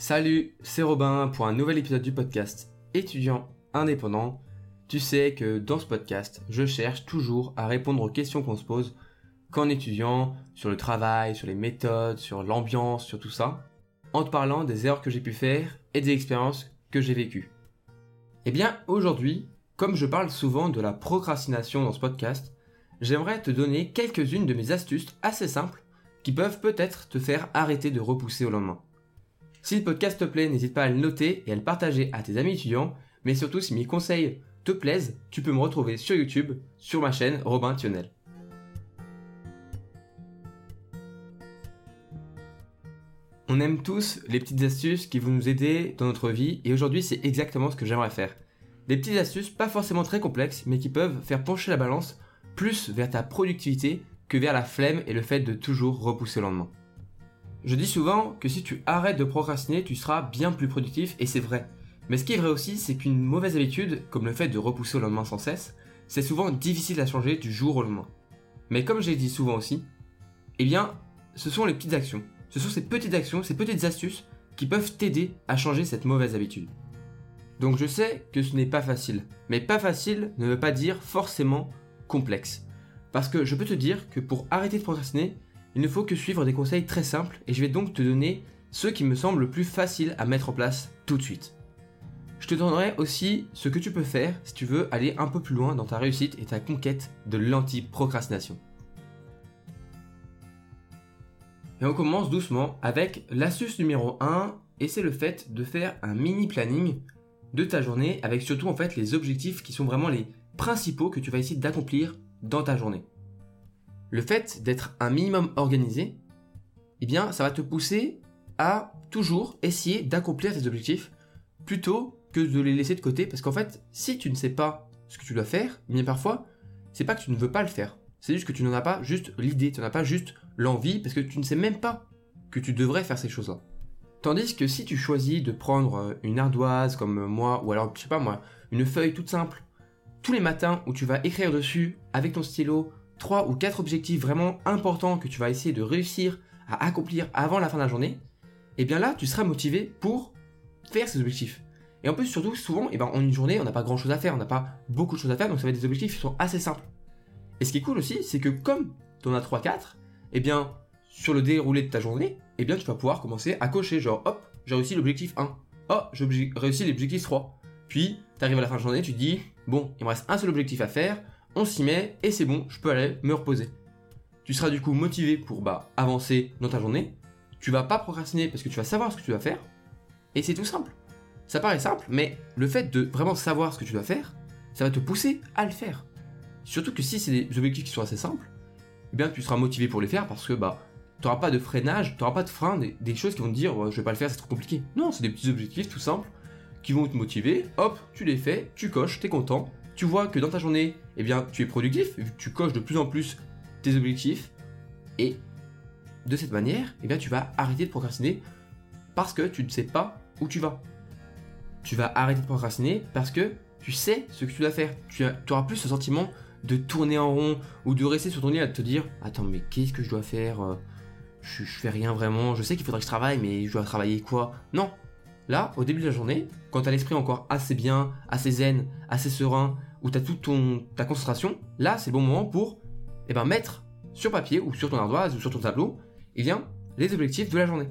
Salut, c'est Robin pour un nouvel épisode du podcast étudiant indépendant. Tu sais que dans ce podcast, je cherche toujours à répondre aux questions qu'on se pose qu'en étudiant sur le travail, sur les méthodes, sur l'ambiance, sur tout ça, en te parlant des erreurs que j'ai pu faire et des expériences que j'ai vécues. Eh bien, aujourd'hui, comme je parle souvent de la procrastination dans ce podcast, j'aimerais te donner quelques-unes de mes astuces assez simples qui peuvent peut-être te faire arrêter de repousser au lendemain. Si le podcast te plaît, n'hésite pas à le noter et à le partager à tes amis étudiants, mais surtout si mes conseils te plaisent, tu peux me retrouver sur YouTube, sur ma chaîne Robin Thionel. On aime tous les petites astuces qui vont nous aider dans notre vie et aujourd'hui c'est exactement ce que j'aimerais faire. Des petites astuces pas forcément très complexes mais qui peuvent faire pencher la balance plus vers ta productivité que vers la flemme et le fait de toujours repousser le lendemain. Je dis souvent que si tu arrêtes de procrastiner, tu seras bien plus productif et c'est vrai. Mais ce qui est vrai aussi, c'est qu'une mauvaise habitude, comme le fait de repousser au lendemain sans cesse, c'est souvent difficile à changer du jour au lendemain. Mais comme je l'ai dit souvent aussi, eh bien, ce sont les petites actions. Ce sont ces petites actions, ces petites astuces qui peuvent t'aider à changer cette mauvaise habitude. Donc je sais que ce n'est pas facile, mais pas facile ne veut pas dire forcément complexe. Parce que je peux te dire que pour arrêter de procrastiner, il ne faut que suivre des conseils très simples et je vais donc te donner ceux qui me semblent le plus faciles à mettre en place tout de suite. Je te donnerai aussi ce que tu peux faire si tu veux aller un peu plus loin dans ta réussite et ta conquête de l'anti-procrastination. Et on commence doucement avec l'astuce numéro 1 et c'est le fait de faire un mini planning de ta journée avec surtout en fait les objectifs qui sont vraiment les principaux que tu vas essayer d'accomplir dans ta journée. Le fait d'être un minimum organisé, eh ça va te pousser à toujours essayer d'accomplir tes objectifs plutôt que de les laisser de côté parce qu'en fait, si tu ne sais pas ce que tu dois faire, eh bien parfois, c'est pas que tu ne veux pas le faire. C'est juste que tu n'en as pas juste l'idée, tu n'en as pas juste l'envie parce que tu ne sais même pas que tu devrais faire ces choses-là. Tandis que si tu choisis de prendre euh, une ardoise comme moi, ou alors, je sais pas moi, une feuille toute simple, tous les matins où tu vas écrire dessus avec ton stylo trois ou quatre objectifs vraiment importants que tu vas essayer de réussir à accomplir avant la fin de la journée, et eh bien là, tu seras motivé pour faire ces objectifs. Et en plus, surtout, souvent, et eh ben, en une journée, on n'a pas grand chose à faire, on n'a pas beaucoup de choses à faire, donc ça va être des objectifs qui sont assez simples. Et ce qui est cool aussi, c'est que comme tu en as 3-4, et eh bien, sur le déroulé de ta journée, et bien, tu vas pouvoir commencer à cocher, genre, hop, j'ai réussi l'objectif 1. Oh, j'ai réussi l'objectif 3. Puis, tu arrives à la fin de la journée, tu te dis, bon, il me reste un seul objectif à faire, on s'y met et c'est bon, je peux aller me reposer. Tu seras du coup motivé pour bah, avancer dans ta journée. Tu vas pas procrastiner parce que tu vas savoir ce que tu dois faire. Et c'est tout simple. Ça paraît simple, mais le fait de vraiment savoir ce que tu dois faire, ça va te pousser à le faire. Surtout que si c'est des objectifs qui sont assez simples, eh bien tu seras motivé pour les faire parce que bah n'auras pas de freinage, tu n'auras pas de frein, des, choses qui vont te dire je vais pas le faire, c'est trop compliqué. Non, c'est des petits objectifs tout simples qui vont te motiver. Hop, tu les fais, tu coches, t'es content, tu vois que dans ta journée, eh bien, tu es productif, tu coches de plus en plus tes objectifs, et de cette manière, eh tu vas arrêter de procrastiner parce que tu ne sais pas où tu vas. Tu vas arrêter de procrastiner parce que tu sais ce que tu dois faire. Tu, auras plus ce sentiment de tourner en rond ou de rester sur ton lit à te dire Attends, mais qu'est-ce que je dois faire? Euh, je, je fais rien vraiment. Je sais qu'il faudrait que je travaille, mais je dois travailler quoi Non. Là, au début de la journée, quand tu as l'esprit encore assez bien, assez zen, assez serein, où tu as toute ta concentration, là, c'est le bon moment pour eh ben, mettre sur papier ou sur ton ardoise ou sur ton tableau eh bien, les objectifs de la journée.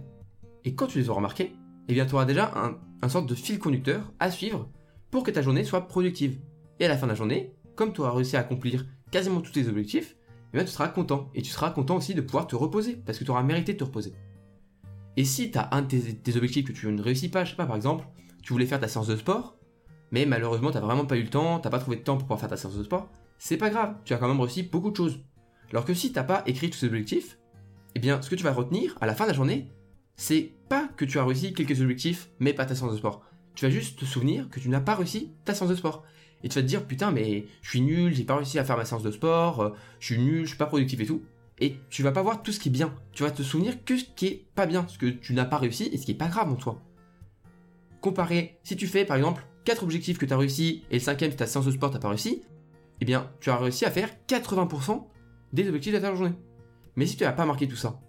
Et quand tu les auras marqués, eh bien, tu auras déjà un, un sorte de fil conducteur à suivre pour que ta journée soit productive. Et à la fin de la journée, comme tu auras réussi à accomplir quasiment tous tes objectifs, eh tu seras content. Et tu seras content aussi de pouvoir te reposer, parce que tu auras mérité de te reposer. Et si tu as un de tes, objectifs que tu ne réussis pas, je sais pas, par exemple, tu voulais faire ta séance de sport, mais malheureusement t'as vraiment pas eu le temps, t'as pas trouvé de temps pour pouvoir faire ta séance de sport, c'est pas grave, tu as quand même réussi beaucoup de choses. Alors que si t'as pas écrit tous ces objectifs, eh bien ce que tu vas retenir à la fin de la journée, c'est pas que tu as réussi quelques objectifs, mais pas ta séance de sport. Tu vas juste te souvenir que tu n'as pas réussi ta séance de sport. Et tu vas te dire putain mais je suis nul, j'ai pas réussi à faire ma séance de sport, euh, je suis nul, je suis pas productif et tout. Et tu vas pas voir tout ce qui est bien. Tu vas te souvenir que ce qui est pas bien, ce que tu n'as pas réussi et ce qui est pas grave en toi. Comparé, si tu fais par exemple 4 objectifs que tu as réussi et le cinquième, c'est ta séance de sport, t'as pas réussi, eh bien, tu as réussi à faire 80% des objectifs de ta journée. Mais si tu n'as pas marqué tout ça,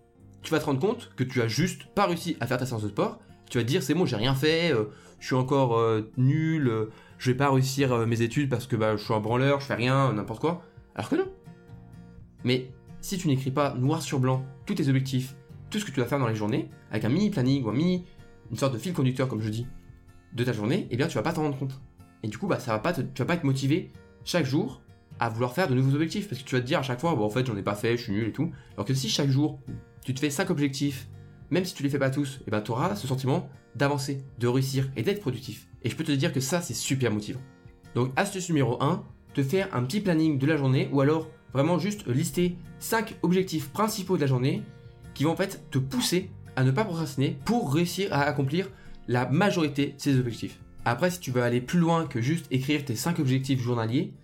tu vas te rendre compte que tu as juste pas réussi à faire ta séance de sport, Tu vas te dire c'est bon, j'ai rien fait, euh, je suis encore euh, nul, euh, je vais pas réussir mes études parce que bah, je suis un branleur, je fais rien, n'importe quoi. Alors que non. Mais si tu n'écris pas noir sur blanc tous tes objectifs, tout ce que tu dois faire dans les journées, avec un mini planning ou un mini, une sorte de fil conducteur comme je dis, de ta journée, eh bien tu vas pas t'en rendre compte. Et du coup, bah, ça va pas tu vas pas être motivé chaque jour à vouloir faire de nouveaux objectifs parce que tu vas te dire à chaque fois, bon en fait j'en ai pas fait, je suis nul et tout. Alors que si chaque jour tu te fais 5 objectifs, même si tu les fais pas tous, eh ben tu auras ce sentiment d'avancer, de réussir et d'être productif. Et je peux te dire que ça c'est super motivant. Donc astuce numéro 1, te faire un petit planning de la journée ou alors vraiment juste lister 5 objectifs principaux de la journée qui vont en fait te pousser à ne pas procrastiner pour réussir à accomplir la majorité de ces objectifs. Après, si tu veux aller plus loin que juste écrire tes 5 objectifs journaliers,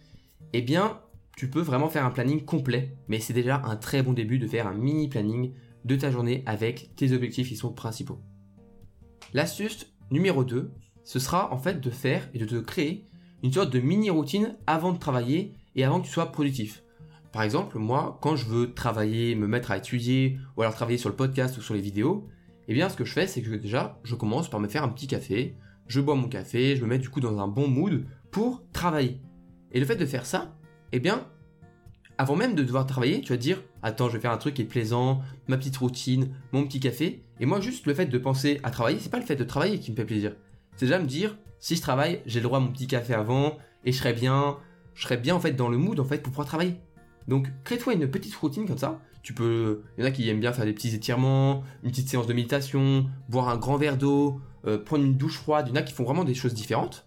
eh bien, tu peux vraiment faire un planning complet, mais c'est déjà un très bon début de faire un mini planning de ta journée avec tes objectifs qui sont principaux. L'astuce numéro 2, ce sera en fait de faire et de te créer une sorte de mini routine avant de travailler et avant que tu sois productif. Par exemple, moi, quand je veux travailler, me mettre à étudier, ou alors travailler sur le podcast ou sur les vidéos, eh bien, ce que je fais, c'est que déjà, je commence par me faire un petit café, je bois mon café, je me mets du coup dans un bon mood pour travailler. Et le fait de faire ça, eh bien, avant même de devoir travailler, tu vas te dire Attends, je vais faire un truc qui est plaisant, ma petite routine, mon petit café. Et moi, juste le fait de penser à travailler, c'est pas le fait de travailler qui me fait plaisir. C'est déjà me dire Si je travaille, j'ai le droit à mon petit café avant, et je serai bien, je serai bien en fait dans le mood en fait pour pouvoir travailler. Donc, crée-toi une petite routine comme ça. Tu peux, il y en a qui aiment bien faire des petits étirements, une petite séance de méditation, boire un grand verre d'eau, euh, prendre une douche froide. Il y en a qui font vraiment des choses différentes.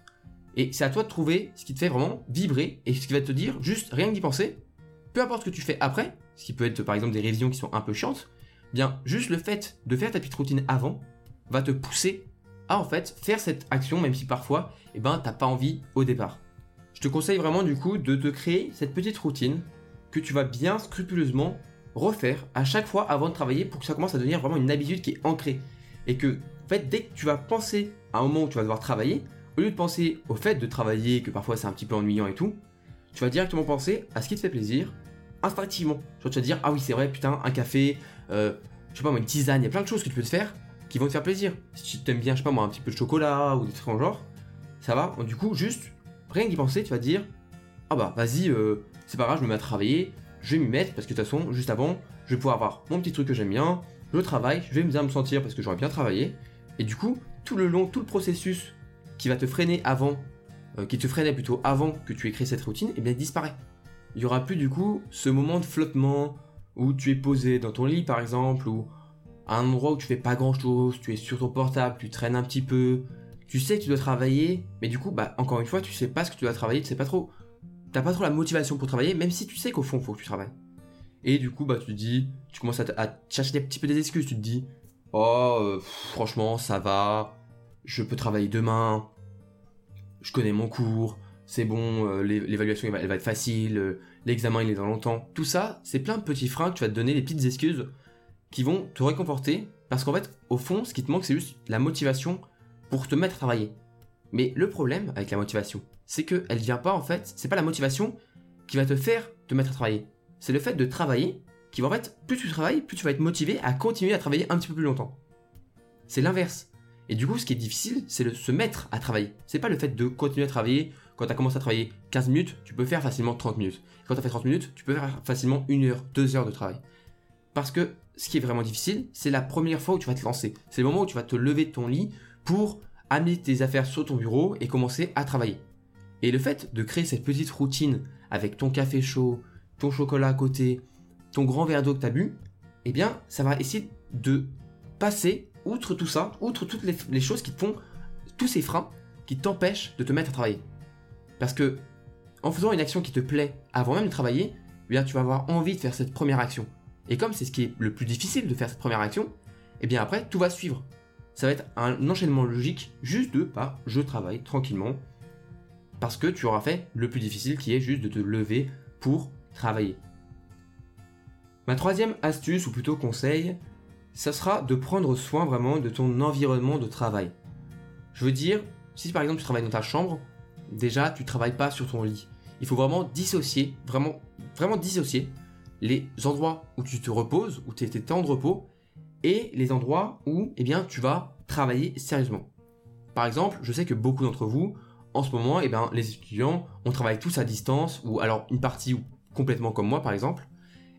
Et c'est à toi de trouver ce qui te fait vraiment vibrer et ce qui va te dire juste rien que d'y penser. Peu importe ce que tu fais après, ce qui peut être par exemple des révisions qui sont un peu chiantes, bien juste le fait de faire ta petite routine avant va te pousser à en fait faire cette action même si parfois eh ben t'as pas envie au départ. Je te conseille vraiment du coup de te créer cette petite routine que tu vas bien scrupuleusement refaire à chaque fois avant de travailler pour que ça commence à devenir vraiment une habitude qui est ancrée. Et que, en fait, dès que tu vas penser à un moment où tu vas devoir travailler, au lieu de penser au fait de travailler, que parfois c'est un petit peu ennuyant et tout, tu vas directement penser à ce qui te fait plaisir, instinctivement. Genre, tu vas dire, ah oui, c'est vrai, putain, un café, euh, je sais pas moi, une tisane, il y a plein de choses que tu peux te faire qui vont te faire plaisir. Si tu aimes bien, je sais pas moi, un petit peu de chocolat ou des trucs en genre, ça va. Du coup, juste, rien d'y penser, tu vas dire, ah bah, vas-y, euh, c'est pas grave, je me mets à travailler, je vais m'y mettre parce que de toute façon, juste avant, je vais pouvoir avoir mon petit truc que j'aime bien, je travaille, je vais bien me sentir parce que j'aurais bien travaillé. Et du coup, tout le long, tout le processus qui va te freiner avant, euh, qui te freinait plutôt avant que tu aies créé cette routine, eh bien disparaît. Il y aura plus du coup ce moment de flottement où tu es posé dans ton lit par exemple, ou à un endroit où tu fais pas grand chose, tu es sur ton portable, tu traînes un petit peu, tu sais que tu dois travailler, mais du coup, bah encore une fois, tu sais pas ce que tu dois travailler, tu sais pas trop t'as pas trop la motivation pour travailler, même si tu sais qu'au fond, faut que tu travailles. Et du coup, bah, tu te dis, tu commences à, chercher des petits peu des excuses. Tu te dis, oh, euh, franchement, ça va, je peux travailler demain, je connais mon cours, c'est bon, euh, l'évaluation elle, va être facile, l'examen il est dans longtemps. Tout ça, c'est plein de petits freins que tu vas te donner, des petites excuses qui vont te réconforter. Parce qu'en fait, au fond, ce qui te manque, c'est juste la motivation pour te mettre à travailler. Mais le problème avec la motivation, c'est qu'elle vient pas en fait, c'est pas la motivation qui va te faire te mettre à travailler. C'est le fait de travailler qui va en fait, plus tu travailles, plus tu vas être motivé à continuer à travailler un petit peu plus longtemps. C'est l'inverse. Et du coup, ce qui est difficile, c'est de se mettre à travailler. C'est pas le fait de continuer à travailler. Quand tu as commencé à travailler 15 minutes, tu peux faire facilement 30 minutes. Quand tu as fait 30 minutes, tu peux faire facilement 1 heure, 2 heures de travail. Parce que ce qui est vraiment difficile, c'est la première fois où tu vas te lancer. C'est le moment où tu vas te lever de ton lit pour amener tes affaires sur ton bureau et commencer à travailler. Et le fait de créer cette petite routine avec ton café chaud, ton chocolat à côté, ton grand verre d'eau que tu as bu, eh bien, ça va essayer de passer outre tout ça, outre toutes les, choses qui te font, tous ces freins qui t'empêchent de te mettre à travailler. Parce que, en faisant une action qui te plaît avant même de travailler, eh bien, tu vas avoir envie de faire cette première action. Et comme c'est ce qui est le plus difficile de faire cette première action, eh bien après, tout va suivre. Ça va être un enchaînement logique juste de, bah, je travaille tranquillement, parce que tu auras fait le plus difficile qui est juste de te lever pour travailler. Ma troisième astuce, ou plutôt conseil, ça sera de prendre soin vraiment de ton environnement de travail. Je veux dire, si par exemple tu travailles dans ta chambre, déjà tu travailles pas sur ton lit. Il faut vraiment dissocier, vraiment, vraiment dissocier les endroits où tu te reposes, où tu es temps de repos, et les endroits où eh bien, tu vas travailler sérieusement. Par exemple, je sais que beaucoup d'entre vous, en ce moment, eh ben, les étudiants, on travaille tous à distance, ou alors une partie ou complètement comme moi par exemple,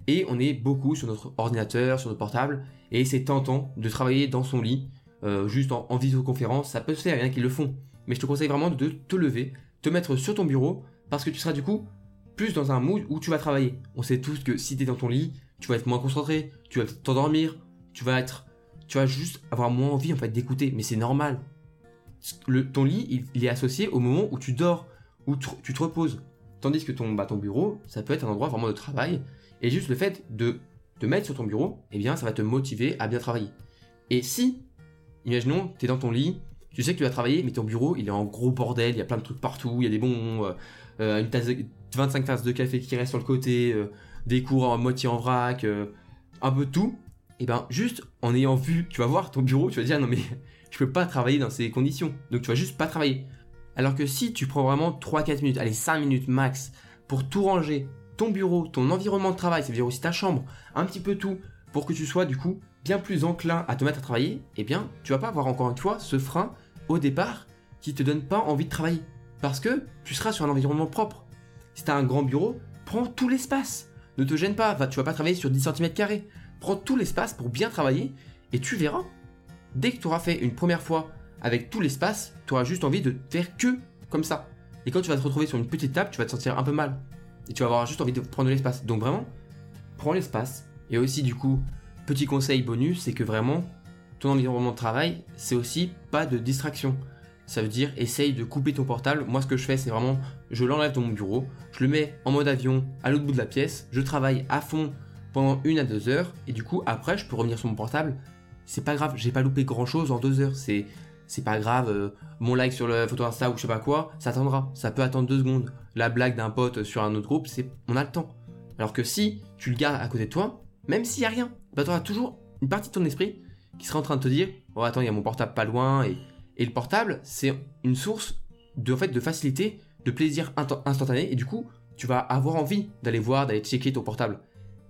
et on est beaucoup sur notre ordinateur, sur notre portable, et c'est tentant de travailler dans son lit, euh, juste en, visioconférence, ça peut se faire, il y en a qui le font, mais je te conseille vraiment de te lever, te mettre sur ton bureau, parce que tu seras du coup plus dans un mood où tu vas travailler. On sait tous que si tu es dans ton lit, tu vas être moins concentré, tu vas t'endormir, tu vas être, tu vas juste avoir moins envie en fait d'écouter, mais c'est normal. Le, ton lit, il, est associé au moment où tu dors, où tu te reposes. Tandis que ton, bah, ton bureau, ça peut être un endroit vraiment de travail, et juste le fait de te mettre sur ton bureau, eh bien, ça va te motiver à bien travailler. Et si, imaginons, tu es dans ton lit, tu sais que tu vas travailler, mais ton bureau, il est en gros bordel, il y a plein de trucs partout, il y a des bons, euh, euh, une tasse 25 tasses de café qui restent sur le côté, euh, des cours en moitié en vrac, un peu de tout, et ben juste en ayant vu, tu vas voir ton bureau, tu vas dire non mais je peux pas travailler dans ces conditions. Donc tu vas juste pas travailler. Alors que si tu prends vraiment 3-4 minutes, allez 5 minutes max pour tout ranger, ton bureau, ton environnement de travail, c'est-à-dire aussi ta chambre, un petit peu tout, pour que tu sois du coup bien plus enclin à te mettre à travailler, eh bien tu vas pas avoir encore une fois ce frein au départ qui te donne pas envie de travailler. Parce que tu seras sur un environnement propre. Si tu as un grand bureau, prends tout l'espace. Ne te gêne pas, tu vas pas travailler sur 10 cm. Prends tout l'espace pour bien travailler et tu verras. Dès que tu auras fait une première fois avec tout l'espace, tu auras juste envie de faire que comme ça. Et quand tu vas te retrouver sur une petite table, tu vas te sentir un peu mal. Et tu vas avoir juste envie de prendre l'espace. Donc vraiment, prends l'espace. Et aussi du coup, petit conseil bonus, c'est que vraiment, ton environnement de travail, c'est aussi pas de distraction. Ça veut dire, essaye de couper ton portable. Moi, ce que je fais, c'est vraiment, je l'enlève dans mon bureau, je le mets en mode avion à l'autre bout de la pièce, je travaille à fond pendant une à deux heures, et du coup, après, je peux revenir sur mon portable. C'est pas grave, j'ai pas loupé grand chose en deux heures. C'est, c'est pas grave, euh, mon like sur le photo Insta ou je sais pas quoi, ça attendra. Ça peut attendre deux secondes. La blague d'un pote sur un autre groupe, c'est, on a le temps. Alors que si tu le gardes à côté de toi, même s'il y a rien, bah t'auras toujours une partie de ton esprit qui sera en train de te dire, oh attends, il y a mon portable pas loin, et, et le portable, c'est une source de, en fait, de facilité, de plaisir instantané, et du coup, tu vas avoir envie d'aller voir, d'aller checker ton portable.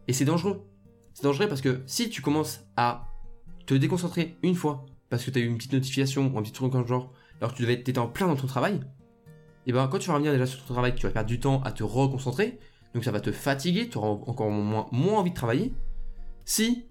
Et c'est dangereux. C'est dangereux parce que si tu commences à te déconcentrer une fois, parce que tu as eu une petite notification ou un petit truc comme genre, alors que tu devais être en plein dans ton travail, et ben quand tu vas revenir déjà sur ton travail, tu vas perdre du temps à te reconcentrer, donc ça va te fatiguer, tu auras encore moins, envie de travailler. Si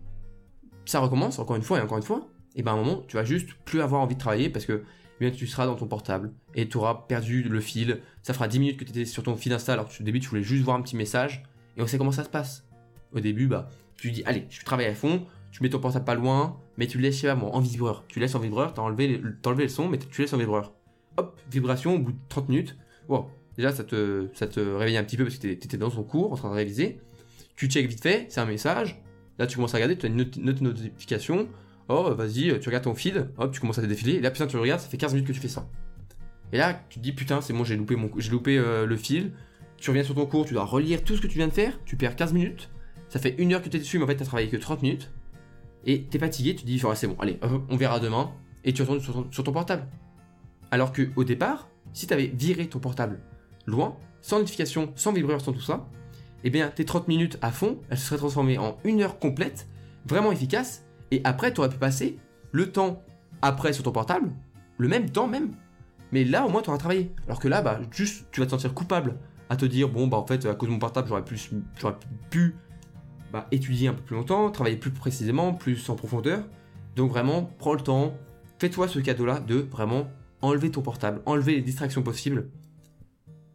ça recommence encore une fois et encore une fois, et ben à un moment, tu vas juste plus avoir envie de travailler parce que eh bien, tu seras dans ton portable et tu auras perdu le fil. Ça fera 10 minutes que tu étais sur ton fil Insta alors que au début tu voulais juste voir un petit message et on sait comment ça se passe. Au début, bah, tu dis allez, je travaille à fond, tu mets ton portable pas loin, mais tu le laisses, je pas en vibreur. Tu laisses en vibreur, t'as enlevé, enlevé le son, mais tu laisses en vibreur. Hop, vibration au bout de 30 minutes. Wow, déjà ça te, ça te réveille un petit peu parce que t'étais dans son cours en train de réviser. Tu check vite fait, c'est un message. Là, tu commences à regarder, tu as une notification. Oh, vas-y, tu regardes ton feed, hop, tu commences à te défiler. Et là, putain, tu regardes, ça fait 15 minutes que tu fais ça. Et là, tu te dis, putain, c'est bon, j'ai loupé, mon, loupé euh, le fil. Tu reviens sur ton cours, tu dois relire tout ce que tu viens de faire. Tu perds 15 minutes. Ça fait une heure que tu es dessus, mais en fait, tu travaillé que 30 minutes et t'es fatigué, tu te dis, c'est bon, allez, on verra demain, et tu retournes sur ton, portable. Alors que au départ, si tu avais viré ton portable loin, sans notification, sans vibreur, sans tout ça, eh bien tes 30 minutes à fond, elles se seraient transformées en une heure complète, vraiment efficace, et après tu aurais pu passer le temps après sur ton portable, le même temps même. Mais là au moins tu auras travaillé. Alors que là, bah juste tu vas te sentir coupable à te dire bon bah en fait à cause de mon portable j'aurais pu, j'aurais pu bah, étudier un peu plus longtemps, travailler plus précisément, plus en profondeur. Donc vraiment, prends le temps, fais-toi ce cadeau-là de vraiment enlever ton portable, enlever les distractions possibles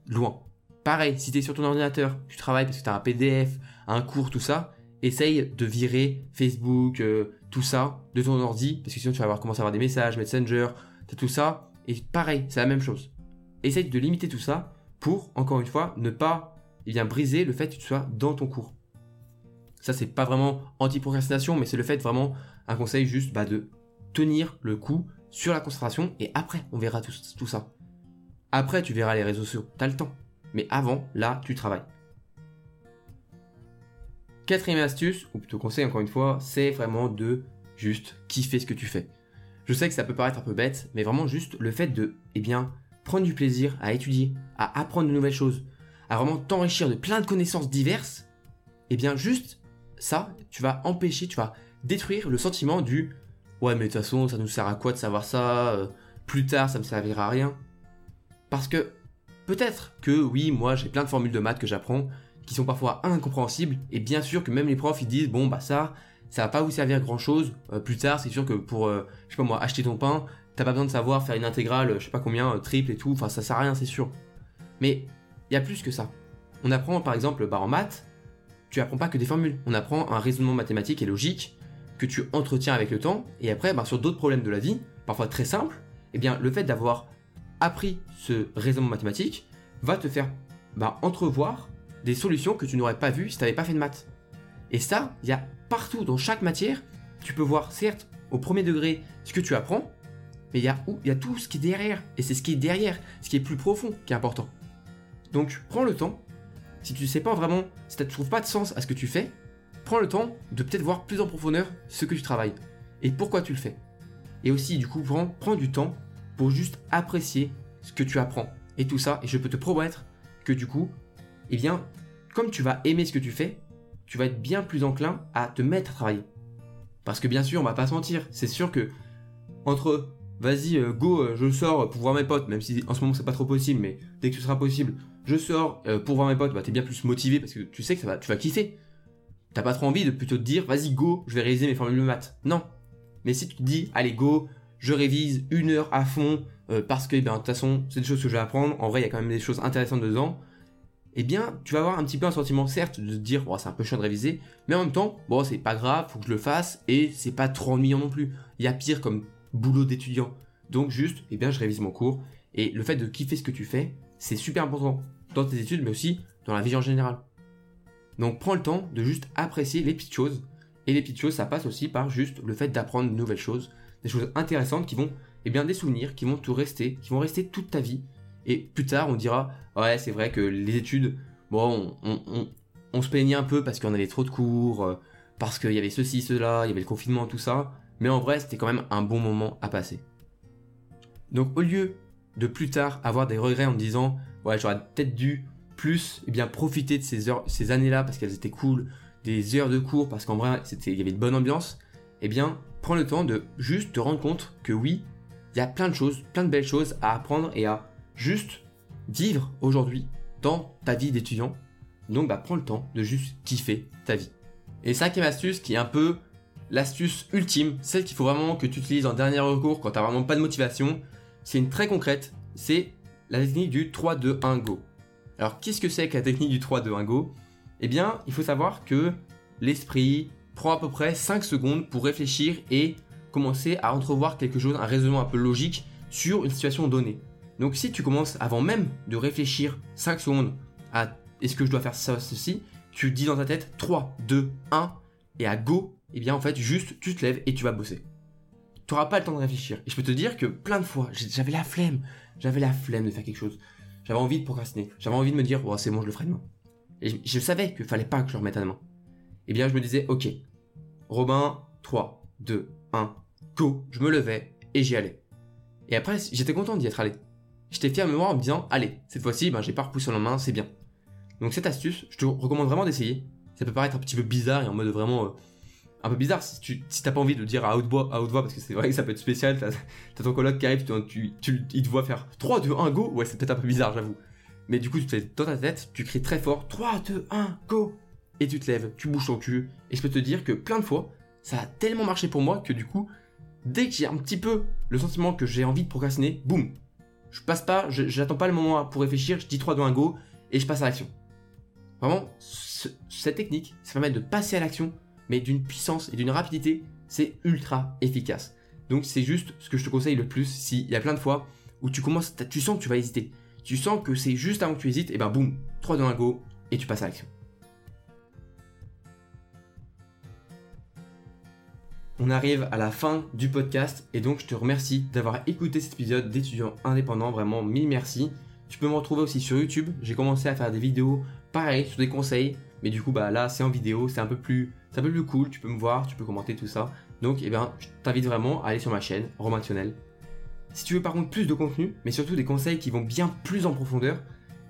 loin. Pareil, si tu es sur ton ordinateur, tu travailles parce que tu as un PDF, un cours, tout ça, essaye de virer Facebook, euh, tout ça de ton ordi, parce que sinon tu vas avoir commencé à avoir des messages, Messenger, tout ça. Et pareil, c'est la même chose. Essaye de limiter tout ça pour, encore une fois, ne pas eh bien, briser le fait que tu sois dans ton cours. Ça, c'est pas vraiment anti-procrastination, mais c'est le fait vraiment un conseil juste bah, de tenir le coup sur la concentration et après, on verra tout, ça. Après, tu verras les réseaux sociaux, t'as le temps. Mais avant, là, tu travailles. Quatrième astuce, ou plutôt conseil encore une fois, c'est vraiment de juste kiffer ce que tu fais. Je sais que ça peut paraître un peu bête, mais vraiment juste le fait de, eh bien, prendre du plaisir à étudier, à apprendre de nouvelles choses, à vraiment t'enrichir de plein de connaissances diverses, eh bien juste ça, tu vas empêcher, tu vas détruire le sentiment du ouais, mais de toute façon, ça nous sert à quoi de savoir ça euh, Plus tard, ça me servira à rien. Parce que peut-être que oui, moi j'ai plein de formules de maths que j'apprends qui sont parfois incompréhensibles, et bien sûr que même les profs ils disent bon bah ça, ça va pas vous servir grand chose. Euh, plus tard, c'est sûr que pour, euh, je sais pas moi, acheter ton pain, t'as pas besoin de savoir faire une intégrale, je sais pas combien, triple et tout, enfin ça sert à rien, c'est sûr. Mais il y a plus que ça. On apprend par exemple bah, en maths, tu apprends pas que des formules, on apprend un raisonnement mathématique et logique que tu entretiens avec le temps, et après bah, sur d'autres problèmes de la vie, parfois très simples, eh bien le fait d'avoir appris ce raisonnement mathématique va te faire bah, entrevoir des solutions que tu n'aurais pas vues si tu n'avais pas fait de maths. Et ça, il y a partout, dans chaque matière, tu peux voir certes au premier degré ce que tu apprends, mais il y, il y a tout ce qui est derrière. Et c'est ce qui est derrière, ce qui est plus profond, qui est important. Donc prends le temps, si tu ne sais pas vraiment, si tu ne trouves pas de sens à ce que tu fais, prends le temps de peut-être voir plus en profondeur ce que tu travailles et pourquoi tu le fais. Et aussi, du coup, prends, du temps pour juste apprécier ce que tu apprends et tout ça. Et je peux te promettre que du coup, eh bien, comme tu vas aimer ce que tu fais, tu vas être bien plus enclin à te mettre à travailler. Parce que bien sûr, on va pas se mentir, c'est sûr que entre vas-y, euh, go, euh, je sors pour voir mes potes, même si en ce moment c'est pas trop possible, mais dès que ce sera possible, je sors euh, pour voir mes potes, bah t'es bien plus motivé parce que tu sais que ça va, tu vas kiffer. T'as pas trop envie de plutôt te dire, vas-y, go, je vais réviser mes formules de maths. Non. Mais si tu te dis, allez, go, je révise une heure à fond, parce que, ben, de toute façon, c'est des choses que je vais apprendre, en vrai, il y a quand même des choses intéressantes dedans, eh bien, tu vas avoir un petit peu un sentiment, certes, de te dire, bon, c'est un peu chiant de réviser, mais en même temps, bon, c'est pas grave, faut que je le fasse, et c'est pas trop ennuyant non plus. Il y a pire comme boulot d'étudiant. Donc, juste, eh bien, je révise mon cours, et le fait de kiffer ce que tu fais, c'est super important dans tes études, mais aussi dans la vie en général. Donc, prends le temps de juste apprécier les petites choses, et les petites choses, ça passe aussi par juste le fait d'apprendre de nouvelles choses, des choses intéressantes qui vont, eh bien, des souvenirs qui vont te rester, qui vont rester toute ta vie, et plus tard, on dira, ouais, c'est vrai que les études, bon, on, se plaignait un peu parce qu'on avait trop de cours, euh, parce qu'il y avait ceci, cela, il y avait le confinement, tout ça. Mais en vrai, c'était quand même un bon moment à passer. Donc, au lieu de plus tard avoir des regrets en me disant, ouais, j'aurais peut-être dû plus, eh bien, profiter de ces heures, ces années-là parce qu'elles étaient cool, des heures de cours parce qu'en vrai, c'était, il y avait une bonne ambiance. Eh bien, prends le temps de juste te rendre compte que oui, il y a plein de choses, plein de belles choses à apprendre et à juste vivre aujourd'hui dans ta vie d'étudiant. Donc bah prends le temps de juste kiffer ta vie. Et cinquième astuce qui est un peu l'astuce ultime, celle qu'il faut vraiment que tu utilises en dernier recours quand tu n'as vraiment pas de motivation, c'est une très concrète, c'est la technique du 3-2-1 go. Alors qu'est-ce que c'est que la technique du 3-2-1 go? Eh bien, il faut savoir que l'esprit prend à peu près 5 secondes pour réfléchir et commencer à entrevoir quelque chose, un raisonnement un peu logique sur une situation donnée. Donc si tu commences avant même de réfléchir 5 secondes à est-ce que je dois faire ça, ceci, tu dis dans ta tête 3, 2, 1 et à go, et eh bien en fait juste tu te lèves et tu vas bosser. Pas le temps de réfléchir. Et je peux te dire que plein de fois, j'avais la flemme, j'avais la flemme de faire quelque chose. J'avais envie de procrastiner. J'avais envie de me dire, oh, c'est bon, je le ferai demain. Et je, savais qu'il fallait pas que je le remette à demain. Et eh bien je me disais, ok, Robin, 3, 2, 1, go, je me levais et j'y allais. Et après, j'étais content d'y être allé j'étais fier de moi en me disant, allez, cette fois-ci, ben, j'ai pas repoussé la main, c'est bien. Donc cette astuce, je te recommande vraiment d'essayer. Ça peut paraître un petit peu bizarre et en mode vraiment... Euh, un peu bizarre si tu si t'as pas envie de le dire à haute voix, à haute voix parce que c'est vrai que ça peut être spécial. T'as as ton coloc qui arrive, tu, tu, il te voit faire 3, 2, 1, go. Ouais, c'est peut-être un peu bizarre, j'avoue. Mais du coup, tu te fais dans ta tête, tu cries très fort 3, 2, 1, go. Et tu te lèves, tu bouges ton cul. Et je peux te dire que plein de fois, ça a tellement marché pour moi que du coup, dès que j'ai un petit peu le sentiment que j'ai envie de procrastiner, boum, je passe pas, j'attends pas le moment pour réfléchir, je dis 3, 2, 1, go, et je passe à l'action. Vraiment, cette technique, ça permet de passer à l'action, mais d'une puissance et d'une rapidité, c'est ultra efficace. Donc c'est juste ce que je te conseille le plus, s'il y a plein de fois où tu commences, tu sens que tu vas hésiter, tu sens que c'est juste avant que tu hésites, et ben boum, 3, 2, 1, go, et tu passes à l'action. On arrive à la fin du podcast et donc je te remercie d'avoir écouté cet épisode d'étudiants indépendants. Vraiment, mille merci. Tu peux me retrouver aussi sur YouTube. J'ai commencé à faire des vidéos pareil sur des conseils, mais du coup bah là c'est en vidéo, c'est un peu plus, c'est un peu plus cool. Tu peux me voir, tu peux commenter tout ça. Donc eh bien, je t'invite vraiment à aller sur ma chaîne Romationnel. Si tu veux par contre plus de contenu, mais surtout des conseils qui vont bien plus en profondeur,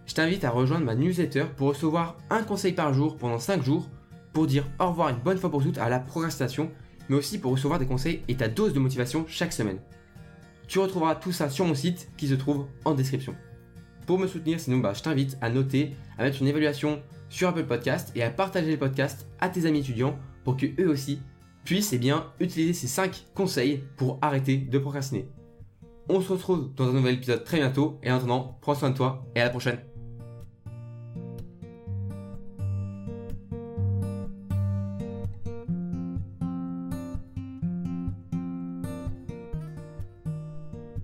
je t'invite à rejoindre ma newsletter pour recevoir un conseil par jour pendant 5 jours pour dire au revoir une bonne fois pour toutes à la procrastination mais aussi pour recevoir des conseils et ta dose de motivation chaque semaine. Tu retrouveras tout ça sur mon site qui se trouve en description. Pour me soutenir, sinon bah, je t'invite à noter, à mettre une évaluation sur Apple Podcast et à partager les podcasts à tes amis étudiants pour que eux aussi puissent eh utiliser ces 5 conseils pour arrêter de procrastiner. On se retrouve dans un nouvel épisode très bientôt et en attendant, prends soin de toi et à la prochaine.